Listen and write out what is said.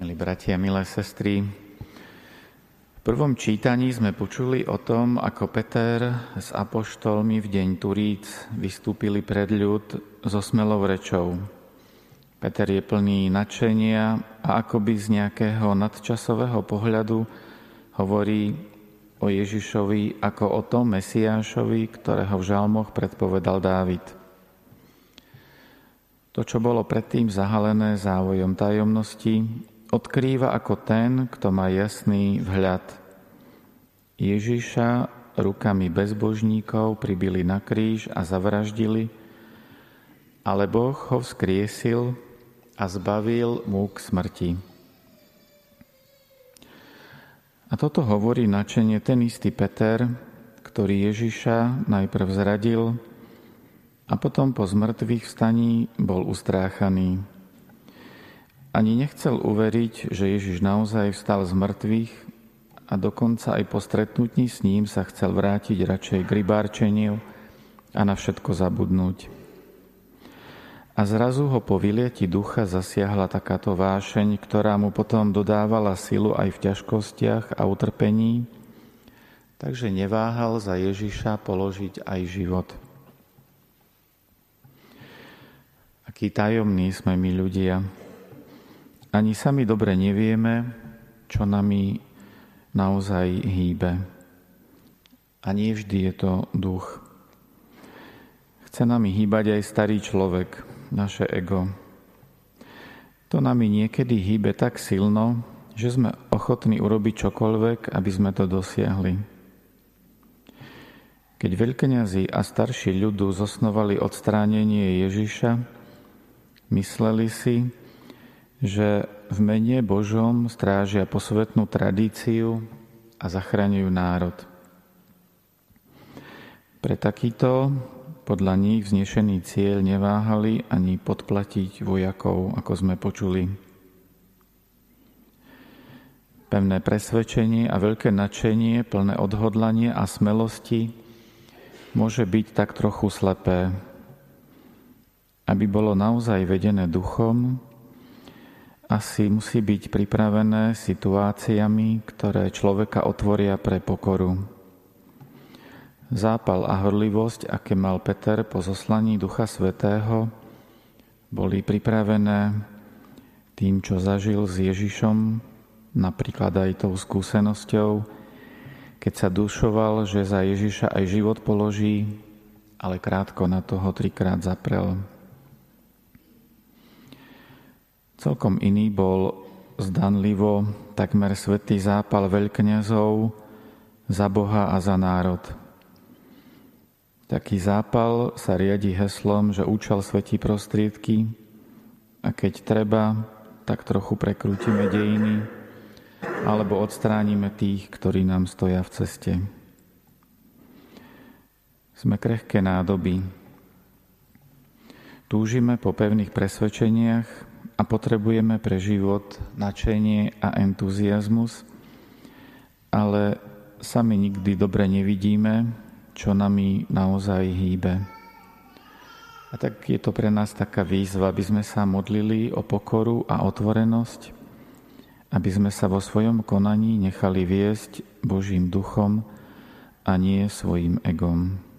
Milí bratia, milé sestry, v prvom čítaní sme počuli o tom, ako Peter s apoštolmi v deň Turíc vystúpili pred ľud so smelou rečou. Peter je plný nadšenia a akoby z nejakého nadčasového pohľadu hovorí o Ježišovi ako o tom Mesiášovi, ktorého v žalmoch predpovedal Dávid. To, čo bolo predtým zahalené závojom tajomnosti, odkrýva ako ten, kto má jasný vhľad. Ježiša rukami bezbožníkov pribili na kríž a zavraždili, ale Boh ho vzkriesil a zbavil múk smrti. A toto hovorí načenie ten istý Peter, ktorý Ježiša najprv zradil a potom po zmrtvých vstaní bol ustráchaný. Ani nechcel uveriť, že Ježiš naozaj vstal z mŕtvych a dokonca aj po stretnutí s ním sa chcel vrátiť radšej k rybárčeniu a na všetko zabudnúť. A zrazu ho po vylieti ducha zasiahla takáto vášeň, ktorá mu potom dodávala silu aj v ťažkostiach a utrpení, takže neváhal za Ježiša položiť aj život. Aký tajomní sme my ľudia, ani sami dobre nevieme, čo nami naozaj hýbe. A nie vždy je to duch. Chce nami hýbať aj starý človek, naše ego. To nami niekedy hýbe tak silno, že sme ochotní urobiť čokoľvek, aby sme to dosiahli. Keď veľkňazi a starší ľudu zosnovali odstránenie Ježiša, mysleli si, že v mene Božom strážia posvetnú tradíciu a zachraňujú národ. Pre takýto podľa nich vznešený cieľ neváhali ani podplatiť vojakov, ako sme počuli. Pevné presvedčenie a veľké nadšenie, plné odhodlanie a smelosti môže byť tak trochu slepé. Aby bolo naozaj vedené duchom, asi musí byť pripravené situáciami, ktoré človeka otvoria pre pokoru. Zápal a horlivosť, aké mal Peter po zoslaní Ducha Svetého, boli pripravené tým, čo zažil s Ježišom, napríklad aj tou skúsenosťou, keď sa dušoval, že za Ježiša aj život položí, ale krátko na toho trikrát zaprel. Celkom iný bol zdanlivo takmer svetý zápal veľkňazov za Boha a za národ. Taký zápal sa riadi heslom, že účel svetí prostriedky a keď treba, tak trochu prekrútime dejiny alebo odstránime tých, ktorí nám stoja v ceste. Sme krehké nádoby. Túžime po pevných presvedčeniach, a potrebujeme pre život načenie a entuziasmus, ale sami nikdy dobre nevidíme, čo nami naozaj hýbe. A tak je to pre nás taká výzva, aby sme sa modlili o pokoru a otvorenosť, aby sme sa vo svojom konaní nechali viesť Božím duchom a nie svojim egom.